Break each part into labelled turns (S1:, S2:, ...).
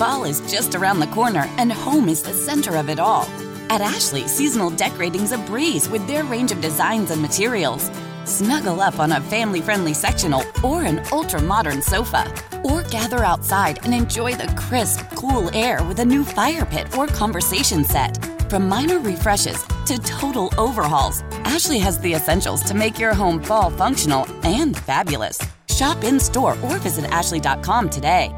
S1: Fall is just around the corner, and home is the center of it all. At Ashley, seasonal decorating's a breeze with their range of designs and materials. Snuggle up on a family friendly sectional or an ultra modern sofa. Or gather outside and enjoy the crisp, cool air with a new fire pit or conversation set. From minor refreshes to total overhauls, Ashley has the essentials to make your home fall functional and fabulous. Shop in store or visit Ashley.com today.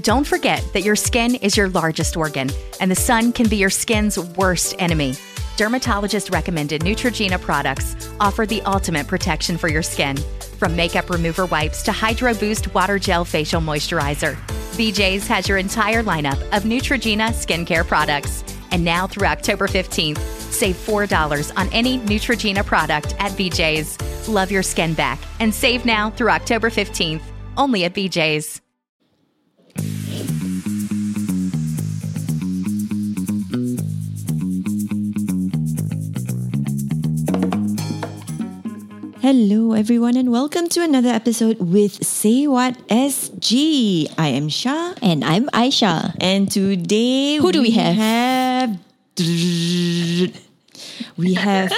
S2: Don't forget that your skin is your largest organ, and the sun can be your skin's worst enemy. Dermatologist recommended Neutrogena products offer the ultimate protection for your skin. From makeup remover wipes to Hydro Boost Water Gel Facial Moisturizer, BJ's has your entire lineup of Neutrogena skincare products. And now through October 15th, save $4 on any Neutrogena product at BJ's. Love your skin back and save now through October 15th, only at BJ's.
S3: Hello, everyone, and welcome to another episode with Say What SG. I am Shah,
S4: And I'm Aisha.
S3: and today
S4: Who do we have?
S3: have? We have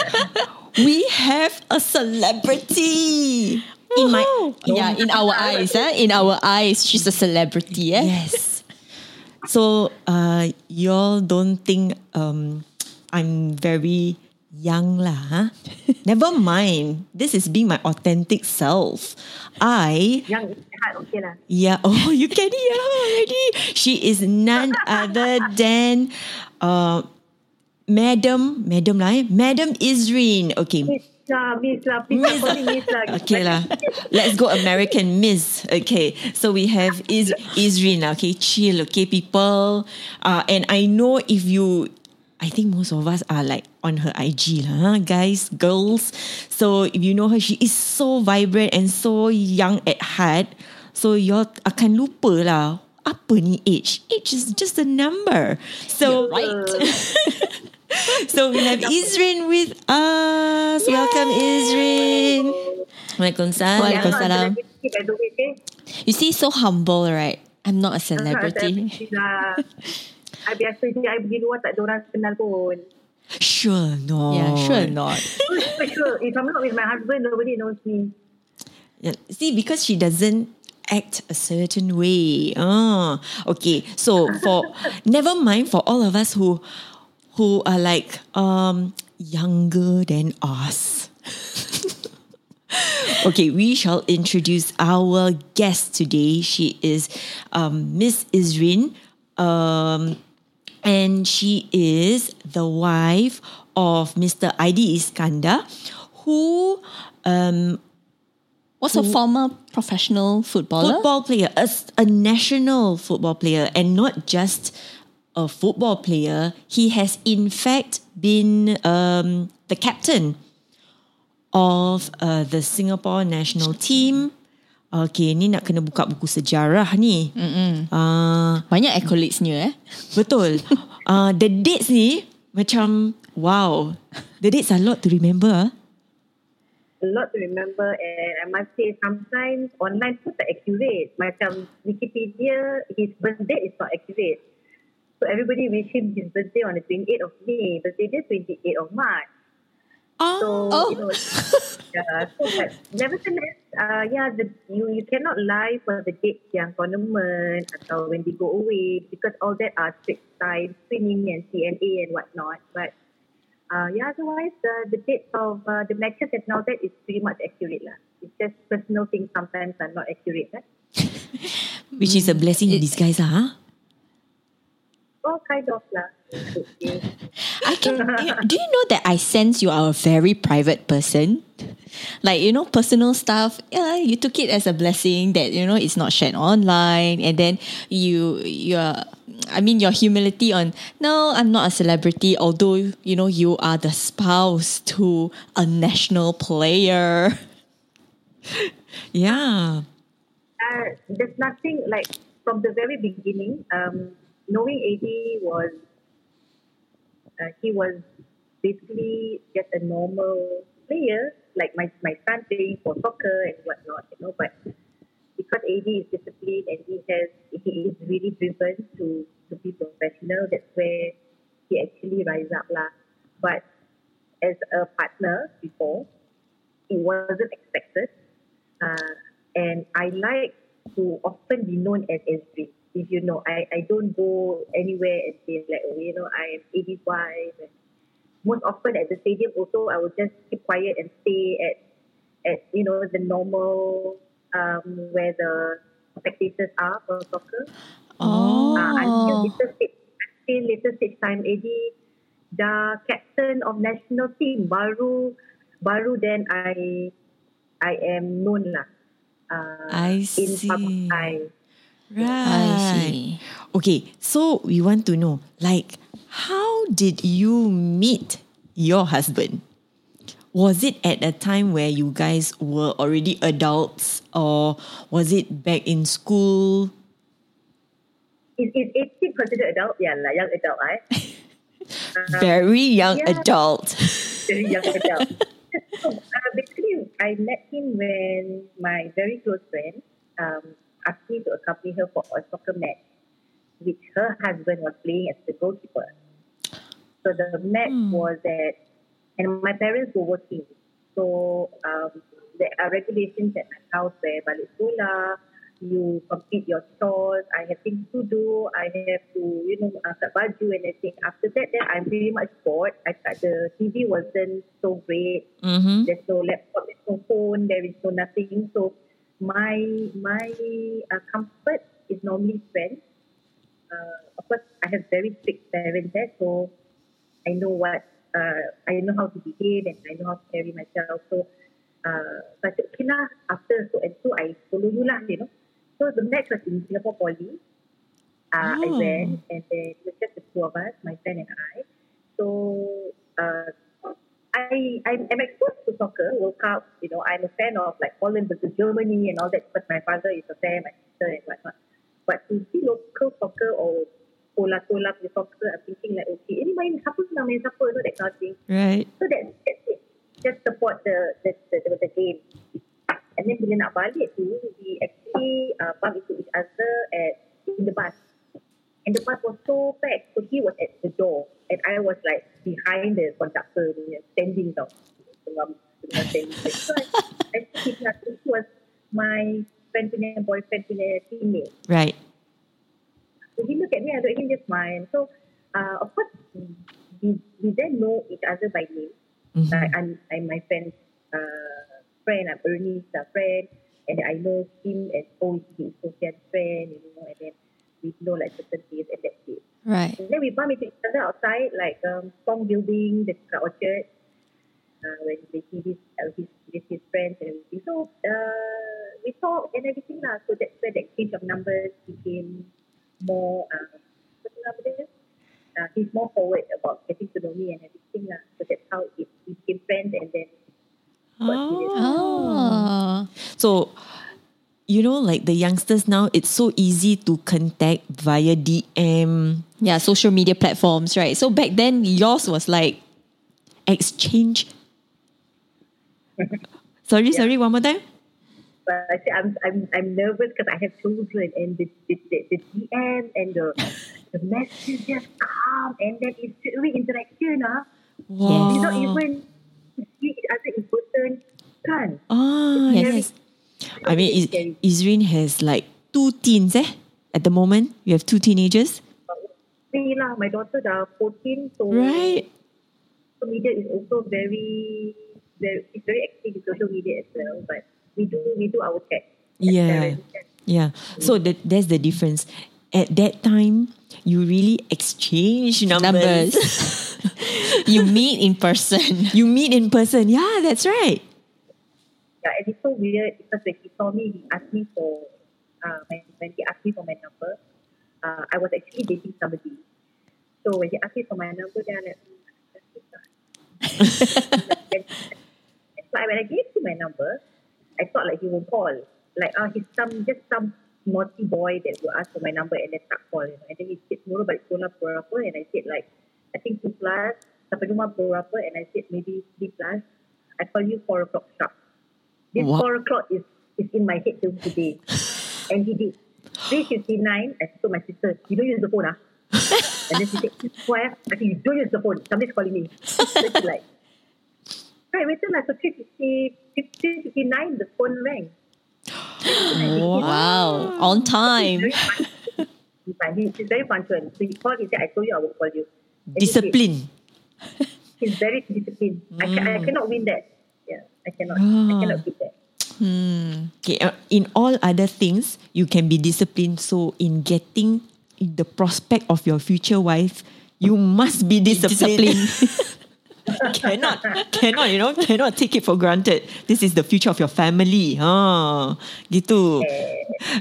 S3: we have a celebrity in my
S4: yeah, in our eyes, eh? in our eyes, she's a celebrity. Eh?
S3: yes. So, uh, y'all don't think um, I'm very young lah, huh? Never mind. This is being my authentic self. I
S5: young okay lah.
S3: Yeah. Oh, you can hear her already. She is none other than uh, Madam, Madam lah eh? Madam Ezreen. Okay.
S5: Miss lah, Miss lah. Please
S3: Miss.
S5: call me Miss.
S3: Okay lah. Let's go American Miss. Okay. So we have Is Isrin lah. Okay. Chill. Okay, people. Uh, and I know if you I think most of us are like on her IG lah, huh? guys, girls. So if you know her, she is so vibrant and so young at heart. So y'all akan lupa lah. Apa ni age? Age is just a number. So
S4: right.
S3: so we have Ezreen with us. Welcome, Ezreen. Waalaikumsalam.
S4: Waalaikumsalam.
S5: Celebrity by the way, okay?
S4: You see, so humble, right? I'm not a celebrity.
S5: Celebrity lah. I biasa je, I pergi luar tak ada orang kenal pun.
S3: Sure not.
S4: Yeah, sure not.
S5: For sure, if I'm not with my husband, nobody knows me.
S3: Yeah, See, because she doesn't act a certain way. Ah, okay. So for never mind for all of us who who are like um younger than us. okay, we shall introduce our guest today. She is um, Miss Ezreen, um, and she is the wife of Mr. Aide Iskandar, who um,
S4: Was a former professional footballer.
S3: football player, a national football player, and not just a football player. He has, in fact, been um, the captain of uh, the Singapore national team. Okay, ni nak kena buka buku sejarah ni. Uh,
S4: Banyak accolades-nya eh.
S3: betul. uh, the dates ni macam wow. The dates are a lot to remember. ah.
S5: A lot to remember and I must say sometimes online pun tak accurate. Macam Wikipedia, his birthday is not accurate. So everybody wish him his birthday on the 28th of May. Birthday dia 28th of March. So,
S4: Oh.
S5: you know, yeah, so but nevertheless, uh, yeah, the, you you cannot lie for the dates yang tournament atau when they go away because all that are strict time, swimming and CNA and whatnot. But uh, yeah, otherwise the the dates of uh, the matches and all that is pretty much accurate lah. It's just personal things sometimes are not accurate. Lah.
S3: Which is a blessing in disguise. ah, Huh?
S5: Oh, kind of lah.
S4: I can. do you know that I sense you are a very private person? Like you know, personal stuff. Yeah, you took it as a blessing that you know it's not shared online, and then you you are. I mean, your humility on no, I'm not a celebrity. Although you know you are the spouse to a national player.
S3: Yeah.
S5: uh, there's nothing like from the very beginning. Um, knowing Aide was uh, he was basically just a normal player, like my my son playing for soccer and whatnot, you know. But because Aide is disciplined and he has he is really driven to to be professional. That's where he actually rise up lah. But as a partner before, it wasn't expected. Uh, and I like to often be known as Esri. If you know, I, I don't go anywhere and say like, oh, you know, I am wife. And most often at the stadium also, I would just keep quiet and stay at, at you know, the normal, um, where the spectators are for soccer.
S4: Oh.
S5: Uh, until later stage, until later stage time, Aide, the captain of national team, baru, baru then I, I am known lah. Uh,
S3: I
S5: in
S3: see.
S5: public eye.
S3: Right.
S4: I see.
S3: Okay, so we want to know, like, how did you meet your husband? Was it at a time where you guys were already adults, or was it back in school?
S5: Is, is 18 considered adult? Yeah, lah, young adult, eh?
S3: Very young
S5: yeah.
S3: adult.
S5: Very young adult. so, uh, basically, I met him when my very close friend um, asked me to accompany her for a soccer match, which her husband was playing as the goalkeeper. So the match was at, and my parents were working. So um, there are regulations at my house where balik sekolah, you complete your chores, I have things to do, I have to, you know, angkat baju and everything. After that, then I'm pretty much bored. I, the TV wasn't so great.
S3: Mm-hmm.
S5: There's no laptop, there's no phone, there is no nothing. So my my uh, comfort is normally friends. Uh, of course, I have very strict parents there, so I know what uh, I know how to behave and I know how to carry myself. So, uh, I said, okay lah, after so and so, I follow you lah, you know. So the match was in Singapore Poly. Uh, I
S3: Oh.
S5: went and then it was just the two of us, my friend and I. soccer, World Cup. You know, I'm a fan of like Holland versus Germany and all that. But my father is a fan, my sister and whatnot. But to see local soccer or pola-pola punya soccer, I'm thinking like, okay, ini main siapa nak main siapa, you know, that kind of thing.
S3: Right.
S5: So that, that's it. Just support the, punya teammate.
S3: Right.
S5: So he looked at me, I looked at him, just smile. So, uh, of course, we, we then know each other by name.
S3: Mhm.
S5: Like I'm, I'm my friend's uh, friend, I'm Ernie's uh, friend, and I know him as oh, he's Sophia's friend, you know, and then we know like certain things, and that's it.
S4: Right.
S5: And then we bump into each other outside, like um, Song Building, the Orchard, uh, when they see his, uh, his, with his friends and everything. So uh, we talk and everything lah. So that's where the exchange of numbers became more, what's the number there? Uh, he's more forward about getting to know me and everything lah. So that's how it we became friends and then got.
S4: Oh.
S3: So, you know, like the youngsters now, it's so easy to contact via DM,
S4: Yeah, social media platforms, right? So back then, yours was like,
S3: exchange. sorry, sorry, one more time.
S5: But I say I'm I'm I'm nervous because I have children and the the, the, the DM and the the messages just come and then it's away interaction ah.
S3: Wow.
S5: We don't even see each other in person. Kan?
S3: Ah,
S4: Yes.
S3: I mean, Is- Ezreen has like two teens, eh? At the moment, you have two teenagers,
S5: Me lah, my daughter dah 14 so
S3: right?
S5: social media is also very very it's very active in social media as well. But we do we do our check.
S3: Yeah. Yeah. So that that's the difference. At that time, you really exchange numbers.
S4: numbers. you meet in person.
S3: you meet in person. Yeah, that's right.
S5: Yeah, and it's so weird because when he saw me, he asked me for uh, when, when he asked me for my number, uh, I was actually dating somebody. So when he asked me for my number, then I'm like, "Hmm, that's it lah." and, and so when I gave him my number, I thought like he would call. Like, ah, he's some just some naughty boy that will ask for my number and then tak call. You know? And then he said, tomorrow balik sekolah pukul berapa? And I said like, I think 2 plus. Sampai rumah pukul berapa? And I said maybe 3 plus. I call you 4 o'clock sharp. This
S3: What?
S5: 4 o'clock is, is in my head till today. And he did. 359, I told my sister, you don't use the phone, ah. and then she said, why? ah?" I said, you don't use the phone. Somebody's calling me. so she's like, like, so 350, 359, the phone rang.
S4: Wow. On time.
S5: Very punctual. He's like, he- She's very punctual. So he called, he said, I told you I will call you. And he said,
S3: Discipline.
S5: He's very disciplined. I, ca- I cannot win that. Yeah, I cannot. I
S3: Ah.
S5: cannot beat that.
S3: Okay, uh, in all other things, you can be disciplined. So in getting the prospect of your future wife, you must be disciplined. cannot, cannot, you know, cannot take it for granted. This is the future of your family. Ah, gitu.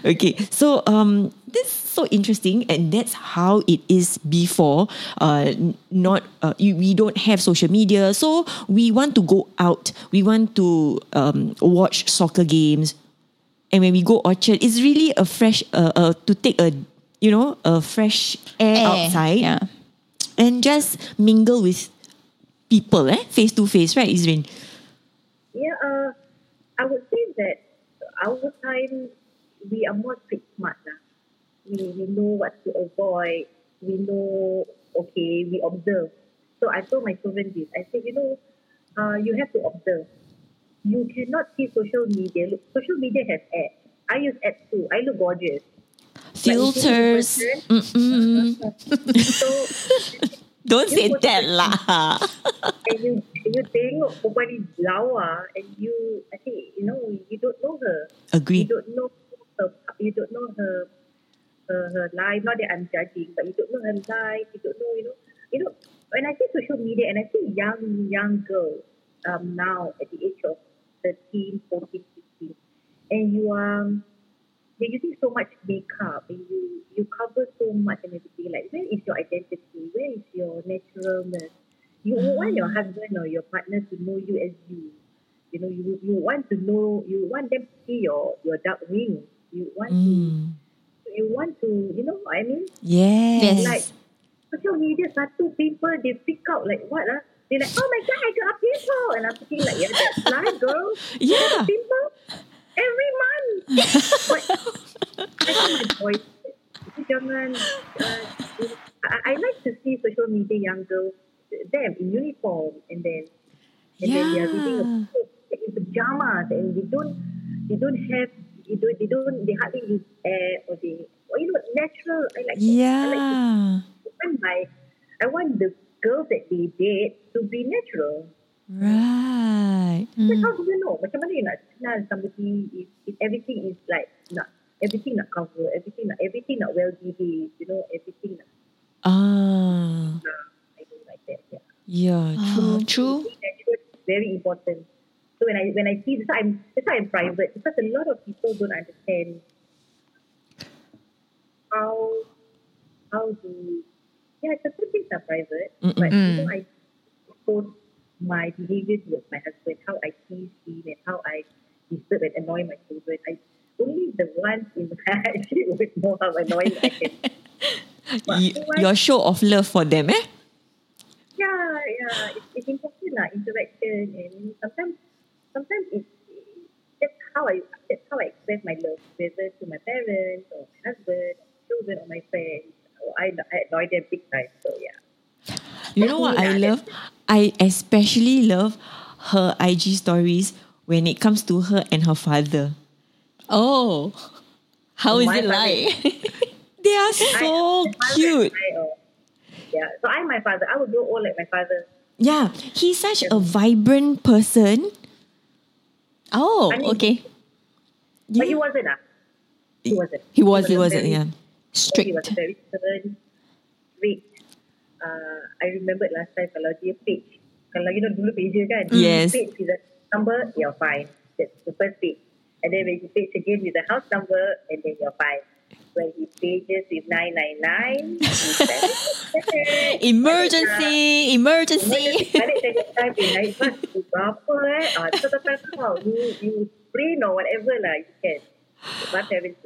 S3: Okay, so um, this is so interesting, and that's how it is before. Uh, not uh, you, we don't have social media, so we want to go out. We want to um, watch soccer games, and when we go Orchard, it's really a fresh uh, uh, to take a you know a fresh air,
S4: Air,
S3: outside
S4: yeah.
S3: and just mingle with people, eh, face to face, right, Ezreen?
S5: Yeah, uh, I would say that our time we are more street smart now. We, we know what to avoid. We know okay. We observe. So I told my children this. I said, you know, uh, you have to observe. You cannot see social media. Look, social media has ads. I use ads too. I look gorgeous. But if you look at the
S3: Filters.
S5: person, So
S3: Don't say
S5: You
S3: that lah.
S5: and you you tengok perempuan ni lawa and you I think you know you don't know her.
S3: Agree.
S5: You don't know her. You don't know her. Her, her life. Not that I'm judging, but you don't know her life. You don't know. You know. You know. When I see social media and I see young young girls um now at the age of 13, 14, 15, and you um you're using so much makeup and you you cover so much and everything. Like where is your identity? Where is your naturalness? You want your husband or your partner to know you as you. You know, you you want to know you want them to see your your dark wings. You want
S3: Mm.
S5: to you want to you know what I mean?
S3: Yes.
S5: Like social media satu people they freak out like what ah? They're like, oh my god, I got a pimple, and I'm thinking like, yeah, that's life, girl.
S3: Yeah.
S5: pimple every month. but I tell my boys, "Itu jangan. Uh, I, I like to see social media young girls, them in uniform, and then and then they are reading a
S3: Yeah.
S5: book in pajamas, and they don't they don't have they don't they don't they hardly use air or they or you know natural. I like that. I like to
S3: Yeah.
S5: I want my I want the girls that they date to be natural.
S3: Right.
S5: But how do you know? Macam mana you nak kenal somebody if, if everything is like nak everything nak cover, everything nak everything nak well behaved, you know, everything nak
S3: Ah.
S5: nah, I don't like that. Yeah.
S3: Yeah. Ah, true.
S4: Oh, true.
S5: Natural is very important. So when I when I see this I'm that's why I'm private because a lot of people don't understand how how do yeah, certain things are private,
S3: Mm-mm.
S5: but you know, I post my behavior towards my husband, how I tease him and how I disturb and annoy my children. I only the ones in my actually would know how annoying I can. But
S3: Y-
S5: otherwise-
S3: your show of love for them, eh?
S5: yeah, yeah, it's, it's important lah, interaction and sometimes sometimes it's that's how I that's how I express my love, whether to my parents or my husband, or children or my friends. Or I I annoy them big time. So yeah.
S3: You know what I love? I especially love her IG stories when it comes to her and her father.
S4: Oh. How is
S5: My
S4: it like?
S3: They are so
S5: my father
S3: cute.
S5: I, uh, yeah. So I'm my father. I will grow old like my father.
S3: Yeah, he's such a vibrant person.
S4: oh,
S5: I mean-
S4: okay.
S5: But he wasn't ah. He wasn't.
S3: He was, he
S5: was
S3: wasn't,
S5: very-
S3: yeah.
S5: He was
S4: Strict.
S5: very stern, strict. Uh, I remember last time kalau dia page, kalau you know dulu pager kan,
S3: Yes.
S5: Page with a number, you're fine. That's the first page. And then when you page again with the house number, and then you're fine. When he pages with 999, he's.
S4: Emergency, emergency.
S5: Balik saya time, eh, naik bas, berapa eh? Ah, tu tak tahu. You, you print or whatever lah, you can. Would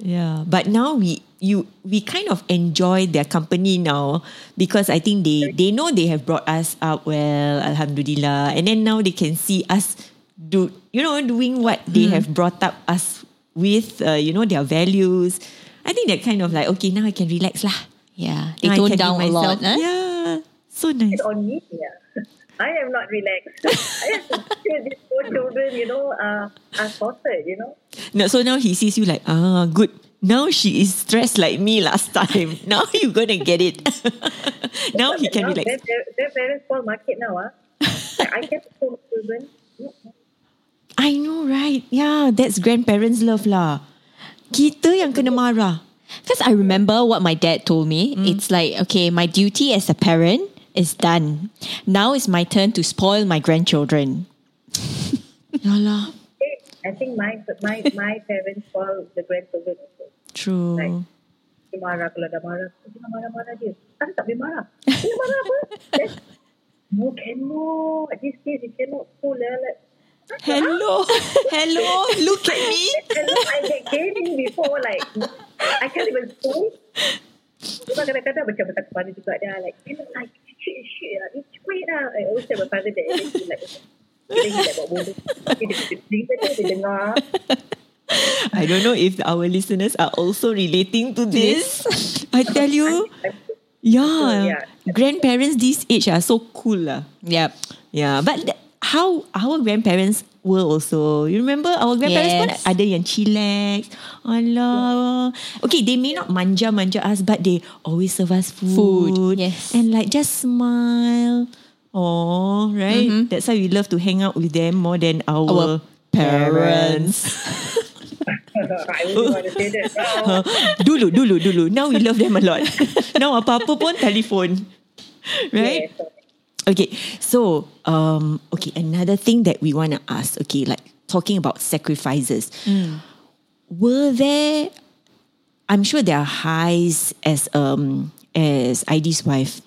S3: Yeah, but now we you we kind of enjoy their company now because I think they they know they have brought us up well, alhamdulillah, and then now they can see us do you know doing what they have brought up us with uh, you know their values. I think they're kind of like okay now I can relax lah.
S4: Yeah, they
S3: Now I
S4: tone down a lot.
S3: myself.
S4: huh?
S3: Yeah, so nice.
S5: It's on me. Yeah. I am not relaxed. I have to feel these four children, you know, uh, are sorted, you know.
S3: No, so now he sees you like ah good. Now she is stressed like me last time. now you're gonna get it. now he can
S5: Now
S3: relax.
S5: Their, their, their parents call market now. Ah, Like, I get four children.
S3: I know, right? Yeah, that's grandparents' love lah. Kita yang kena marah.
S4: Because I remember what my dad told me. It's like, okay, my duty as a parent is done. Now it's my turn to spoil my grandchildren.
S3: Yalah.
S5: I think my my my parents call the grandchildren.
S3: True.
S5: Right. Dia marah kalau dah marah. Jangan marah-marah dia. Kan tak boleh marah. Dia marah apa? No, cannot. This case, you cannot pull. Eh. Like,
S3: Hello, hello, look at me.
S5: Then I get gaming before like I can't even pull. Sebab kadang-kadang macam kepala juga dia like, you like, shit, shit lah, ni cepat lah. I always tell my father that. And then he like, dia like buat bodoh. Dia dia dia dengar.
S3: I don't know if our listeners are also relating to this. I tell you, yeah,
S5: yeah.
S3: grandparents this age are so cool lah.
S4: Yep.
S3: Yeah, but th- how our grandparents were also. You remember our grandparents pun
S4: Yes.
S3: ada yang chillax. Allah. Okay, they may not manja-manja us, but they always serve us food.
S4: Food, yes.
S3: And like just smile. Oh, right. Mm-hmm. That's why we love to hang out with them more than our,
S4: Our
S3: parents.
S5: I really want to say that. now.
S3: dulu, dulu, dulu. Now we love them a lot. now apa-apa pun telephone. Right?
S5: Yes.
S3: Okay, so um, okay, another thing that we want to ask, okay, like talking about sacrifices. Were there? I'm sure there are highs as um as Aide's wife.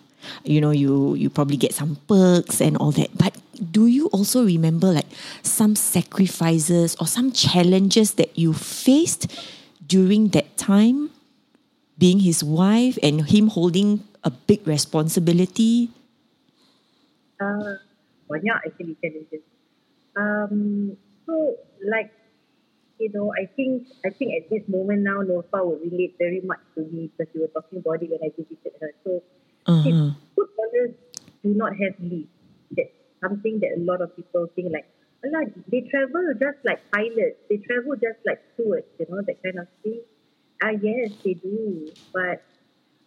S3: You know, you you probably get some perks and all that. But do you also remember like some sacrifices or some challenges that you faced during that time, being his wife and him holding a big responsibility?
S5: Uh, banyak actually challenges. Um, so like you know, I think I think at this moment now, Norfa would relate very much to me because we were talking about it when I visited her. So
S3: Uh-huh.
S5: footballers do not have leave. That's something that a lot of people think like, Allah, they travel just like pilots. They travel just like stewards, you know, that kind of thing. Ah, yes, they do. But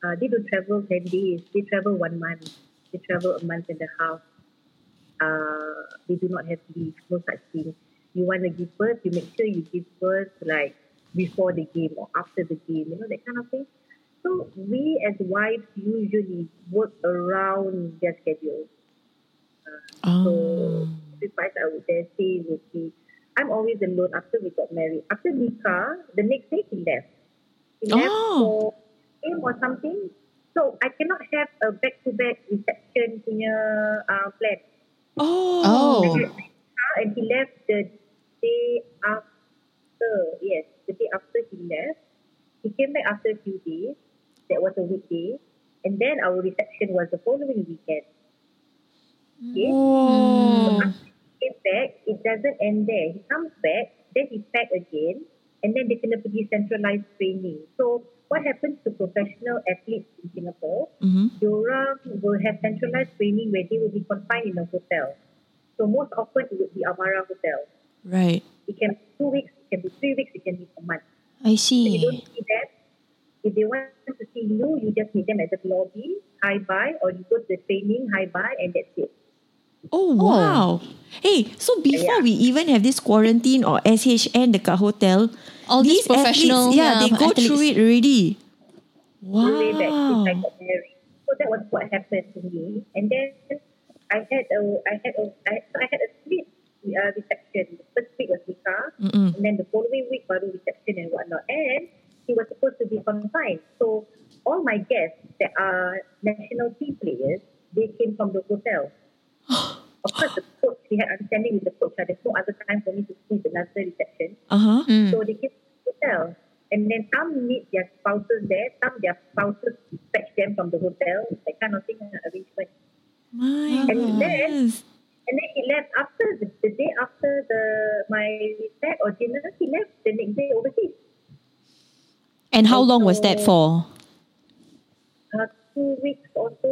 S5: uh, they don't travel 10 days. They travel one month. They travel a month and a half. Uh, they do not have leave. No such thing. You want to give birth, you make sure you give birth like before the game or after the game, you know, that kind of thing. So we as wives usually work around their schedule. So sacrifice I would dare say would be I'm always alone after we got married. After Nikah, the next day he left. He left
S3: Oh.
S5: for game or something. So I cannot have a back to back reception punya uh, plan.
S3: Oh.
S4: Oh.
S5: And he left the day after. Yes, the day after he left. He came back after a few days. That was a weekday. And then our reception was the following weekend. Okay?
S3: Oh.
S5: came back, it doesn't end there. He comes back, then he back again, and then they kena pergi centralized training. So what happens to professional athletes in Singapore?
S3: Mhm.
S5: Diorang will have centralized training where they will be confined in a hotel. So most often it would be Amara Hotel.
S3: Right.
S5: It can be two weeks, it can be three weeks, it can be a month.
S4: I see.
S5: If you don't
S4: see.
S5: see them, if they want to see you, you just meet them at the lobby, hi bye, or you go to the training, hi bye, and that's it.
S3: Oh, wow. Hey, so before
S5: Yeah.
S3: we even have this quarantine or SHN dekat hotel,
S4: All these professional,
S3: athletes, yeah,
S4: yeah,
S3: they go
S4: athletes.
S3: through it already. Wow.
S5: way back since I got married. So that was what happened to me. And then I had a I had a I, I had a split uh, reception. The first week was Nikah, and then the following week baru reception and whatnot. And he was supposed to be confined. So all my guests that are national team players, they came from the hotel. Of course, the coach, we had understanding with the coach. Uh, there's no other time for me to see the another reception.
S3: Uh-huh.
S4: Mm.
S5: So they came to the hotel. And then some meet their spouses there, some their spouses fetch them from the hotel, that kind of thing, uh, arrangement.
S3: My
S5: And then- And then he left after the, the day after after the my set or dinner, he left the next day overseas.
S4: And how long was that for?
S5: Uh, two weeks or so,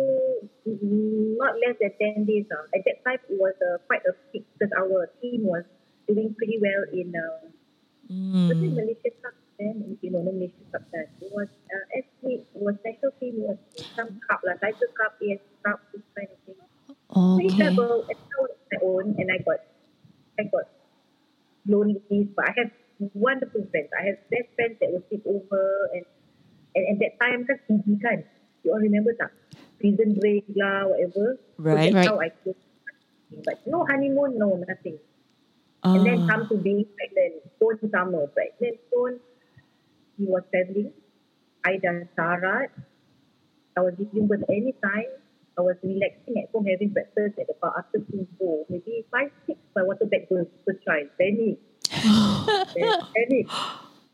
S5: not less than 10 days. Uh. At that it was uh, quite a peak because our team was doing pretty well in uh,
S3: Mm.
S5: was Malaysia Cup then? You know, no Malaysia Cup then. It was uh, it was national team, it was some cup, like Tiger Cup, ES Cup, this kind of thing. So he traveled and I was my own and I got I got lonely but I have wonderful friends. I have best friends that will sleep over and and at that time kan PG kan. You all remember tak? Prison break lah, whatever.
S3: Right.
S5: So that's
S4: Right.
S5: how I but no honeymoon, no nothing. And then
S3: Ah.
S5: come to being pregnant. Stone summer, pregnant Stone. He was traveling. I done Sarat. I was giving birth anytime. I was relaxing at home having breakfast at about after two, maybe five, six. I wanted back to first child. Panic. Panic.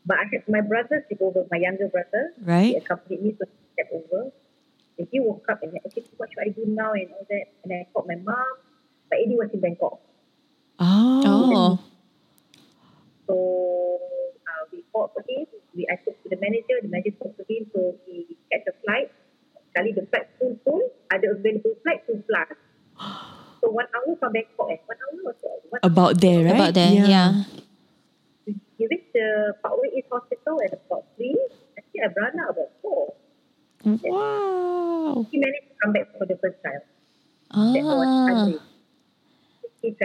S5: But I had my brother sleep over, my younger brother. He
S3: Right.
S5: accompanied me to step over. And he woke up and said, okay, what should I do now and all that. And I called my mom. But Eddie was in Bangkok.
S3: Oh.
S4: Oh.
S5: So uh, we called for him. We, I spoke to the manager. The manager spoke to him. So he catch a flight. Sekali the flight full full. Ada available flight full plus. So one hour from Bangkok. Eh. One hour or so. One
S3: About there, right?
S4: About there, yeah.
S5: He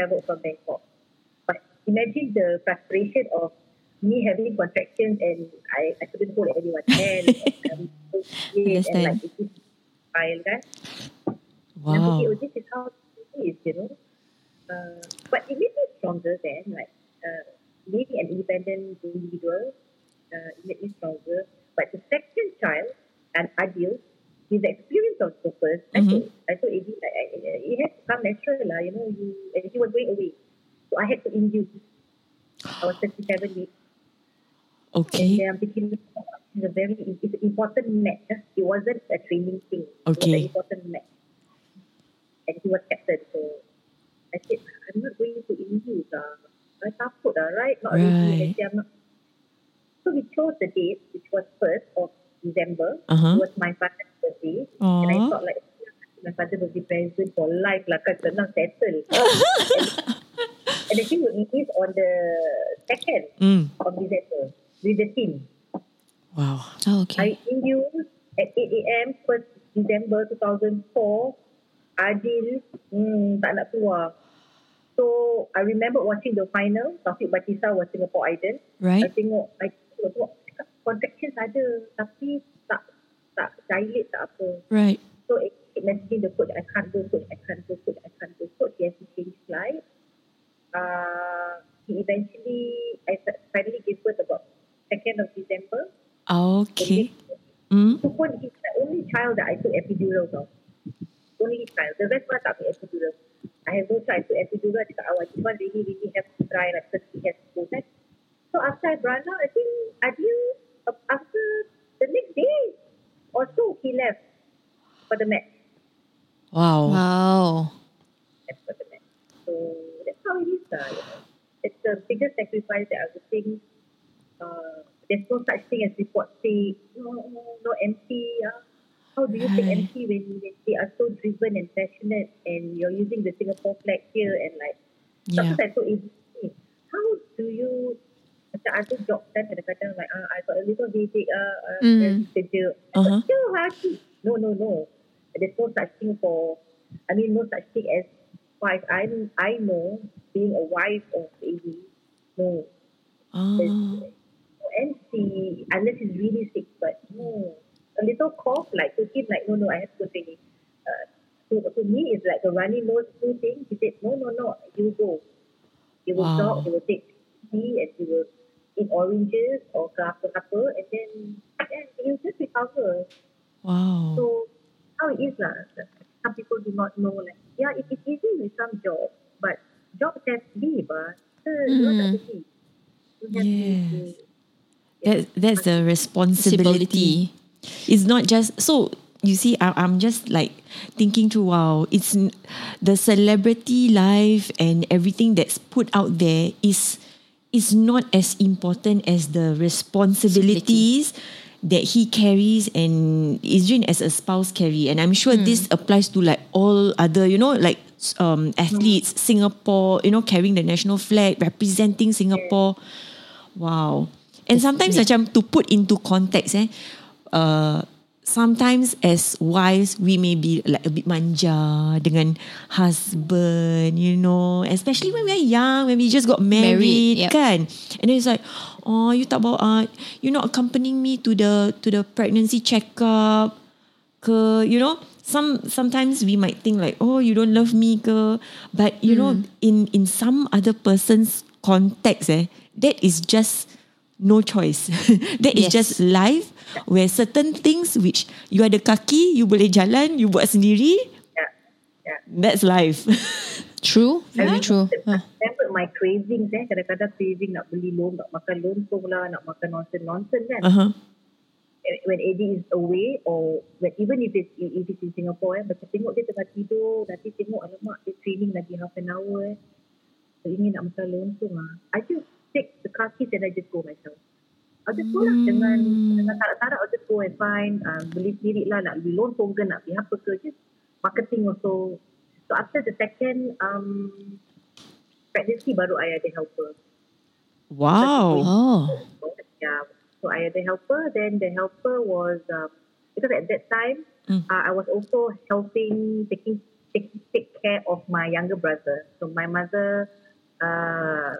S5: He traveled from Bangkok. But imagine the frustration of me having contractions and I, I couldn't hold anyone's hand. and, I'm and
S4: Understand.
S5: like it is file kan. And I'm thinking,
S3: Wow.
S5: oh, this is how it is, you know. Uh, but it made me stronger then, like uh, being an independent individual, uh, it made me stronger. But the second child, an Adil, his experience of purpose, I
S3: Mhm.
S5: told, I told Aide, like, I, I- it had to come natural, lah, you know, you, and he was going away. So I had to induce. I was 37 weeks. And
S3: Okay.
S5: thinking, oh, it's a very it's an important match. It wasn't a training thing. It was
S3: Okay.
S5: an important match. And he was captain. So I said, I'm not going to. Uh. I takut lah, right? Not
S3: Right.
S5: really. I'm not. So we chose the date, which was 1st of December.
S3: Uh-huh.
S5: It was my father's birthday. And I thought like, my father birthday present for life lah kan senang settle. and the thing will is on the 2nd
S3: Mm.
S5: of December with the team.
S3: Wow.
S4: Oh, okay.
S5: I induced at 8 a.m. 1st December 2004. Adil hmm, tak nak keluar. So I remember watching the final. Taufik Batista was Singapore Idol. I
S3: Right.
S5: tengok, I tengok contractions ada tapi tak tak dilate tak apa.
S3: Right.
S5: So it keep messaging the coach, I can't go, coach, I can't go, coach, I can't go. Coach, he has to change flight. Uh, he eventually, I finally gave birth about 2nd of December.
S3: Okay. Mm.
S5: So pun he's the only child that I took epidural tau. Only child. The rest one tak ambil epidural. I have no child to epidural. Cakap awak this one really really have to try like because he has to go kan. So after I brought out, I think Adil uh, after the next day or so he left for the match.
S3: Wow.
S4: Wow.
S5: Left for the match. So that's how it is know. It's the biggest sacrifice that I would think. Uh, there's no such thing as report sick. No, no MC. Uh. How do you take. MC when, when they are so driven and passionate and you're using the Singapore flag here and like
S3: Yeah.
S5: sometimes I thought, eh, how do you macam ada job kan kadang-kadang like ah, I got a little headache ah, uh,
S4: Mm.
S5: kerja.
S3: Uh-huh.
S5: Hati. No, no, no. There's no such thing for, I mean, no such thing as wife. I I know being a wife of Aide, no.
S3: Oh.
S5: No MC unless he's really sick, but no. A little cough, like to him, like, no, no, I have to go. Uh, to, to me, it's like a runny nose flu thing. He said, no, no, no, you go. He will
S3: Wow.
S5: jog, he will take tea, and he will eat oranges or apa-apa, and then yeah, he will just recover.
S3: Wow.
S5: So how it is lah. Some people do not know like yeah, it is easy with some job, but job have leave ah. So you know tak ada. You have
S3: Yes.
S5: to-
S3: That, that's the responsibility.
S4: Responsibility.
S3: It's not just so you see, I, I'm just like thinking to wow, it's the celebrity life and everything that's put out there is is not as important as the responsibilities that he carries and Isrin as a spouse carry. And I'm sure this applies to like all other, you know, like um, athletes, Singapore, you know, carrying the national flag, representing Singapore. Wow. And sometimes macam to put into context, eh, uh, sometimes as wives we may be like a bit manja dengan husband, you know, especially when we are young, when we just got married,
S4: Married, yep.
S3: kan? And then it's like, oh, you tak bawa, uh, you're not accompanying me to the to the pregnancy checkup, ke, you know. Some sometimes we might think like, oh, you don't love me, ke, but you know,
S4: Hmm.
S3: in in some other person's context, eh, that is just no choice. that is
S4: Yes.
S3: just life where certain things which you ada kaki, you boleh jalan, you buat sendiri.
S5: Yeah. Yeah.
S3: That's life.
S4: True, very true. Ah.
S5: Remember my cravings eh. Kadang-kadang craving nak beli lom, nak makan lontong lah, nak makan nonsense-nonsense kan.
S3: uh-huh.
S5: when Eddie is away or when even if it's if it's in Singapore eh macam tengok dia tengah tidur nanti tengok alamak dia training lagi half an hour eh so, ingin nak makan lontong ah I just take the car keys and I just go myself I just go lah dengan dengan tarak-tarak I just go and find uh, beli sendiri lah nak beli lontong ke nak beli apa ke just marketing also so after the second um pregnancy baru I ada helper
S3: Wow.
S4: Oh,
S5: yeah. So I had the helper. Then the helper was um, because at that time
S3: Mm.
S5: uh, I was also helping taking take, take care of my younger brother. So my mother uh,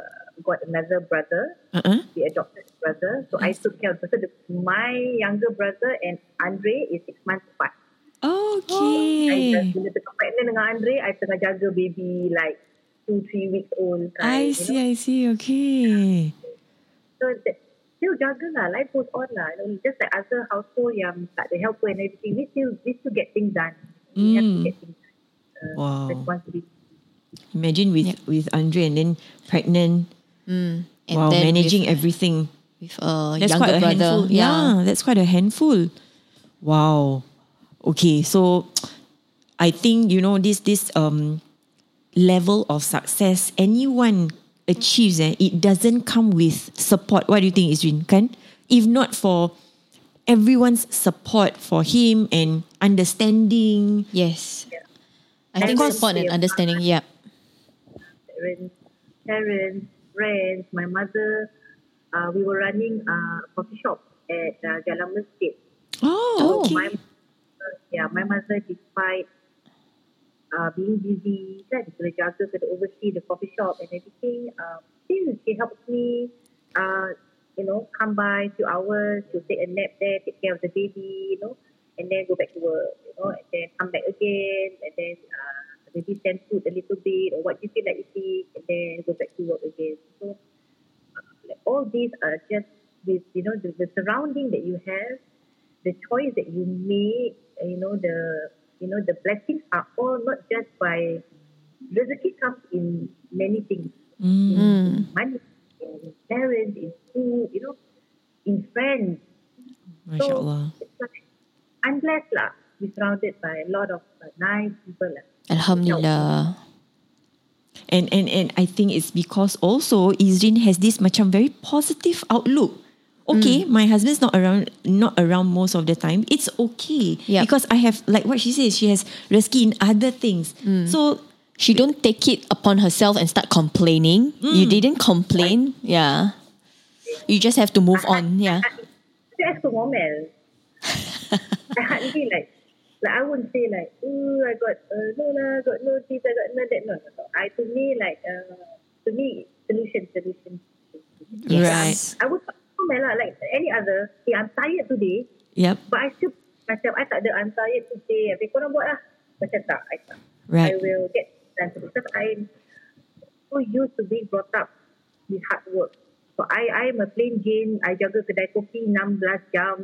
S5: got another brother,
S3: Uh-uh.
S5: the adopted brother. So I took care of the, my younger brother and Andre is six months apart. I
S3: Okay.
S5: just bila tengah pregnant dengan Andre, I tengah jaga baby like two three weeks old.
S3: I
S5: Kind, you
S3: see,
S5: know?
S3: I see. Okay.
S5: So that, still jaga lah, life goes on lah. You know, just like other household yang tak ada helper and everything, we still we still get things done. We have to
S3: Mm.
S5: get things done. Uh,
S3: Wow.
S5: Responsibility.
S3: Imagine with with Andre and then pregnant.
S4: Mm. and
S3: wow,
S4: then
S3: managing
S4: with,
S3: everything.
S4: with a
S3: That's
S4: younger
S3: quite a
S4: brother.
S3: handful. Yeah. that's quite a handful. Wow. Okay, so I think you know this this um level of success anyone achieves eh, it doesn't come with support. What do you think, Ezreen? Kan? If not for everyone's support for him and understanding.
S4: Yes. I
S5: And
S4: think support and understanding. Yeah.
S5: Parents, parents, friends, my mother, uh, we were running a coffee shop at uh, Jalan Masjid.
S3: Oh,
S5: So my,
S3: okay.
S5: yeah, my mother, despite uh, being busy, kan, kena jaga, kena oversee the coffee shop and everything, um, still she helps me, uh, you know, come by a few hours, to take a nap there, take care of the baby, you know, and then go back to work, you know, and then come back again, and then uh, maybe send food a little bit, or what you feel like eating, and then go back to work again. So uh, like all these are just with, you know, the, the surrounding that you have, the choice that you make, you know, the you know, the blessings are all not just by rezeki comes in many things.
S3: Mm.
S5: In money, in parents, in food, you know, in friends.
S3: Masya Allah.
S5: it's like, I'm blessed lah. We're surrounded by a lot of uh, nice people lah.
S4: Alhamdulillah.
S3: And and and I think it's because also Ezreen has this macam very positive outlook. Okay, my husband's not around not around most of the time. It's okay.
S4: Yup.
S3: Because I have like what she says, she has rezeki in other things. So
S4: She don't take it upon herself and start complaining. You didn't complain. Yeah. You just have to move on. Yeah.
S5: Saya as a woman, I hardly like, like I wouldn't say like, oh, I got uh, no lah, got no this, I got no that. No, no, no. I to me like, uh, to me solution, solution.
S3: Right.
S5: I would woman lah, like any other. Hey, I'm tired today,
S3: Yep.
S5: but I still macam I tak ada I'm tired today. Habis korang buat lah. Macam tak, I tak.
S3: Right.
S5: I will get done because I'm so used to being brought up with hard work. So I I'm a plain Jane. I jaga kedai kopi 16 jam.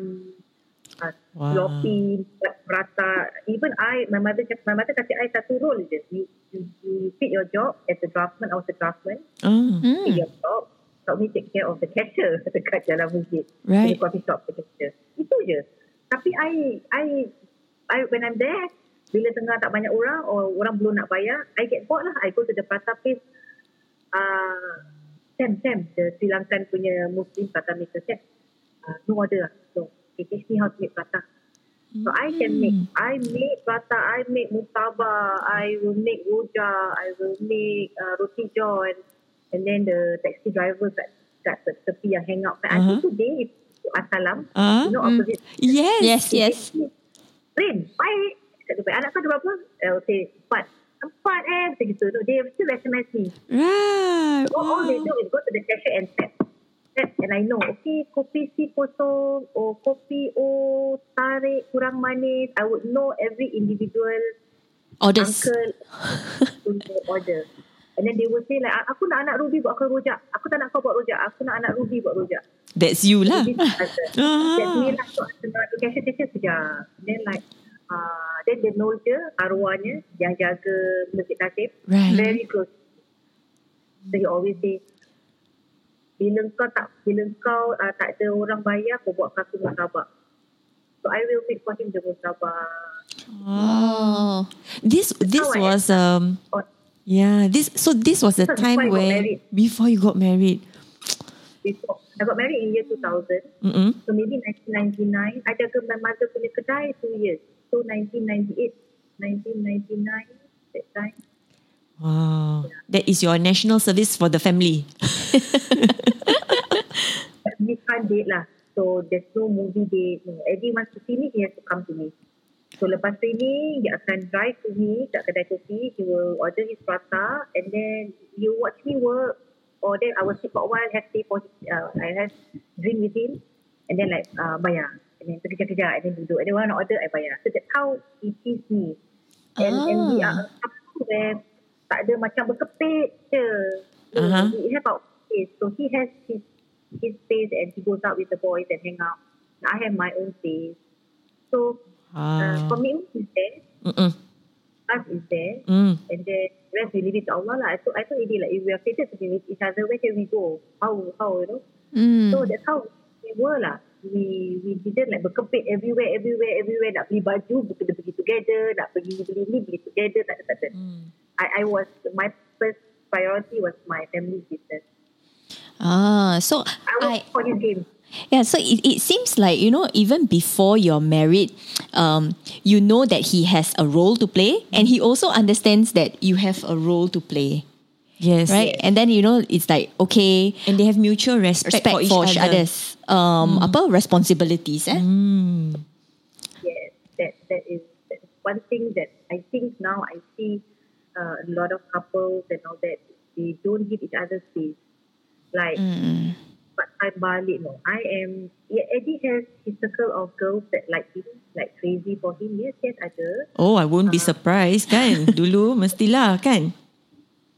S5: Uh,
S3: Wow.
S5: Sloppy, buat prata. Even I, my mother, my mother kasih I satu role je. You, you, you fit your job as a draftsman. I was a draftsman.
S3: Oh,
S5: Fit your job. Help me take care of the cashier dekat jalan masjid.
S3: Right.
S5: The coffee shop the cashier. Itu je. Tapi I, I I, when I'm there, bila tengah tak banyak orang or orang belum nak bayar, I get bored lah. I go to the prata place. Uh, Sam, Sam, the Sri Lankan punya Muslim prata maker, Sam. Uh, no order lah. So, he teach me how to make prata. So I can make, I make prata, I make mutaba, I will make roja, I will make uh, roti john. And then the taxi driver kat, kat tepi yang hang out. Like,
S3: Uh-huh.
S5: I think today, if Asalam,
S3: Ah,
S5: you know, opposite
S3: Yes.
S4: Yes, yes.
S5: Rin, baik. Cakap dia, anak kau ada berapa? I will say, empat. Empat eh, macam gitu. No, they still SMS me.
S3: Right.
S5: So all they do is go to the cashier and tap. Tap and I know, okay, kopi si kosong, or kopi O tarik kurang manis. I would know every individual
S4: Orders.
S5: uncle untuk order. And then they will say like, aku nak anak Ruby buatkan rojak. Aku tak nak kau buat rojak. Aku nak anak Ruby buat rojak.
S3: That's you lah. Ah.
S5: That's me lah. So, cashier cashier sekejap. Then like, uh, then the nolja, arwahnya yang jaga Masjid Nasib,
S3: Right.
S5: very close. So he always say, bila kau tak, bila kau uh, tak ada orang bayar, kau buat satu musabak. So I will make for him the musabak.
S4: Oh.
S3: This this
S5: I
S3: was um yeah this so this was the
S5: Before
S3: time
S5: I got
S3: where before you got married.
S5: before. I got married in year 2000.
S3: Mm-mm.
S5: So maybe 1999. I jaga my mother punya kedai two years. So 1998, 1999, that time.
S3: Wow, that is your national service for the family.
S5: We can't date lah. So there's no movie date. No. Eddie wants to see me, he has to come to me. So lepas training, dia akan drive to me kat kedai kopi. He will order his prata and then he will watch me work. Or then I will sit for a while, have tea for uh, I have drink with him. And then like uh, bayar. And then kerja-kerja and then duduk. And then when I order, I bayar. So that's how he sees me. And, and we are a couple where tak ada macam berkepit je. So
S3: Uh-huh.
S5: We have our space. So he has his his space and he goes out with the boys and hang out. I have my own space. So uh,
S3: Ah.
S5: commitment is there,
S3: Mm-mm.
S5: trust is there,
S3: Mm.
S5: and then rest we leave it to Allah lah. I told I told Eddie like if we are fated to be with each other, where can we go? How how you know?
S4: Mm.
S5: So that's how we were lah. We we didn't like berkepit everywhere, everywhere, everywhere. Nak beli baju, kita pergi together. Nak pergi beli ni, beli together. Tak ada, tak ada. I, I was, my first priority was my family's business.
S4: Ah, so
S5: I was
S4: I
S5: for his game.
S4: yeah, so it, it seems like you know even before you're married, um, you know that he has a role to play, and he also understands that you have a role to play,
S3: Yes.
S4: right? And then you know it's like okay,
S3: And they have mutual respect,
S4: respect
S3: for each other.
S4: others, um, apa responsibilities, eh?
S5: Yes, that that is that is one thing that I think now I see uh, a lot of couples and all that they don't give each other space. Like, but I balik no. I am. Yeah, Aide has his circle of girls that like him, like crazy for him. Yes, yes, ada.
S3: Oh, I won't be surprised kan. Dulu mestilah kan.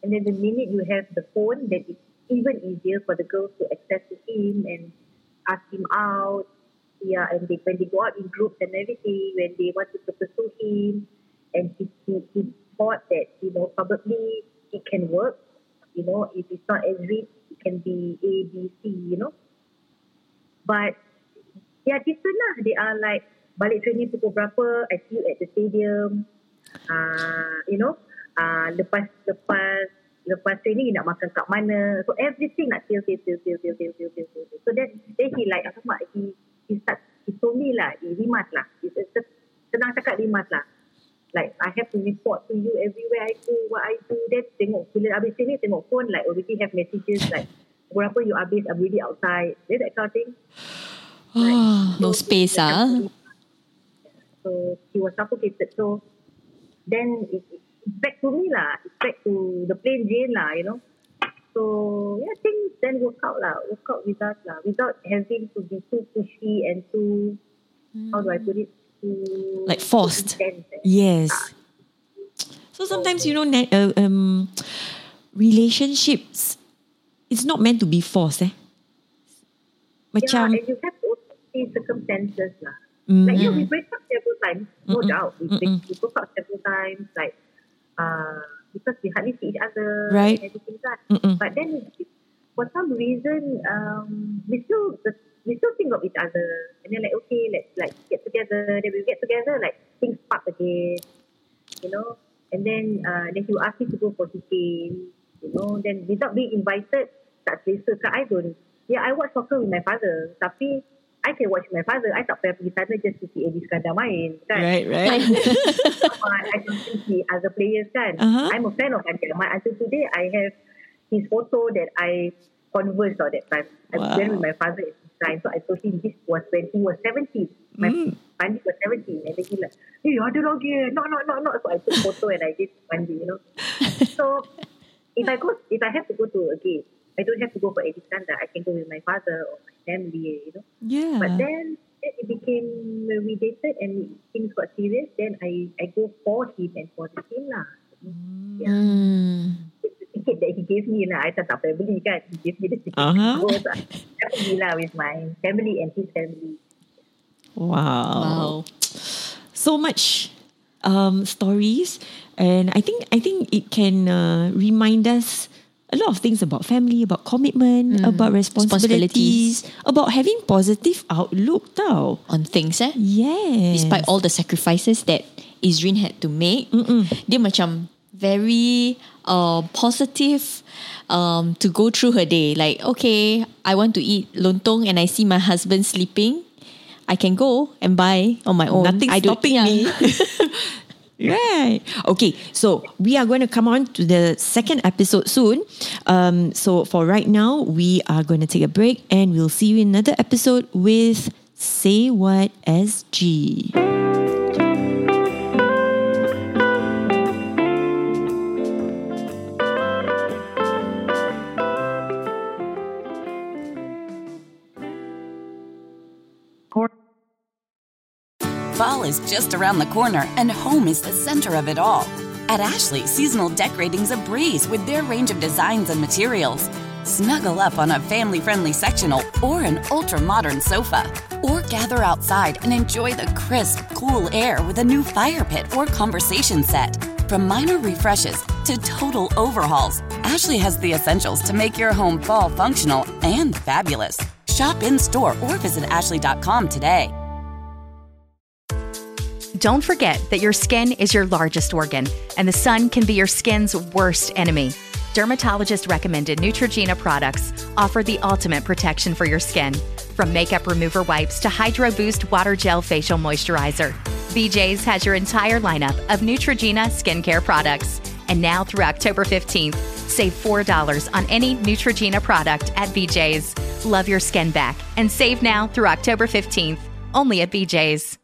S5: And then the minute you have the phone, then it's even easier for the girls to access to him and ask him out. Yeah, and they, when they go out in groups and everything, when they want to pursue him, and he, he, he thought that, you know, probably it can work. You know, if it's not as rich, it can be A, B, C, you know. But they are different lah. They are like, balik training pukul berapa, I see you at the stadium. Uh, you know, uh, lepas lepas lepas training nak makan kat mana. So everything nak feel feel feel feel feel feel feel feel feel so then then he like apa mak he he start he told me lah he rimas lah. Senang cakap rimas lah. Like I have to report to you everywhere I go what I do. Then tengok bila habis sini tengok phone like already have messages like berapa you habis I'm really outside. Then that kind of thing.
S4: Ah, like, no space ah.
S5: so he was suffocated. So then it, it back to me lah. It's back to the plain Jane lah, you know. So yeah, things then work out lah. Work out with us lah. Without having to be too pushy and too, how do I put it? Too,
S3: Like forced.
S5: too eh.
S3: Yes. So sometimes you know na- uh, um, relationships it's not meant to be forced eh.
S5: Yeah,
S3: Macam
S5: and you have to also see circumstances lah.
S3: Mm.
S5: Like yeah, we break up several times, no
S3: Mm-mm.
S5: doubt. We, break, we broke up several times, like uh, because we hardly see each other
S3: Right.
S5: and everything that.
S3: Mm-mm.
S5: But then for some reason, um, we still we still think of each other, and then like okay, let's like get together. Then we get together, like things spark again, you know. And then uh, then he will ask me to go for his game, you know. Then without being invited, tak selesa kat I don't. Yeah, I watch soccer with my father, tapi I can watch my father. I tak payah pergi sana just to see Aide sekadar main, kan?
S3: Right, right.
S5: I can see other players, kan?
S3: Uh-huh.
S5: I'm a fan of Fandi Ahmad. Until today, I have his photo that I conversed at that time. I was
S3: Wow.
S5: there with my father at the time. So I told him this was when he was 17. My Fandi was 17. And then he like, hey, ada lagi. eh. No, no, no, no. So I took photo and I gave to Fandi, you know. so if I go, if I have to go to a game, I don't have to go for Aide Iskandar. I can go with my father or my family, you know.
S3: Yeah.
S5: But then then it became when we dated and things got serious. Then I I go for him and for the team lah. Yeah.
S4: Hmm.
S5: It's the ticket that he gave me lah. I tak tak payah beli kan. He gave me the ticket.
S3: Uh-huh.
S5: to go. So, I pergi lah with my family and his family.
S3: Wow.
S4: Wow.
S3: So much um, stories, and I think I think it can uh, remind us a lot of things about family, about commitment, about responsibilities, about having positive outlook. Tau.
S4: On things, eh?
S3: Yes.
S4: Despite all the sacrifices that Ezreen had to make, dia macam very uh, positive um, to go through her day. Like, okay, I want to eat lontong and I see my husband sleeping. I can go and buy on my own.
S3: Nothing
S4: I
S3: stopping
S4: yeah.
S3: me. Right. Okay. So we are going to come on to the second episode soon. Um, so for right now, we are going to take a break and we'll see you in another episode with Say What SG.
S1: Fall is just around the corner, and home is the center of it all. At Ashley, seasonal decorating's a breeze with their range of designs and materials. Snuggle up on a family friendly sectional or an ultra modern sofa. Or gather outside and enjoy the crisp, cool air with a new fire pit or conversation set. From minor refreshes to total overhauls, Ashley has the essentials to make your home fall functional and fabulous. Shop in store or visit ashley.com today.
S2: Don't forget that your skin is your largest organ, and the sun can be your skin's worst enemy. Dermatologist recommended Neutrogena products offer the ultimate protection for your skin. From makeup remover wipes to Hydro Boost Water Gel Facial Moisturizer, BJ's has your entire lineup of Neutrogena skincare products. And now through October 15th, save $4 on any Neutrogena product at BJ's. Love your skin back and save now through October 15th, only at BJ's.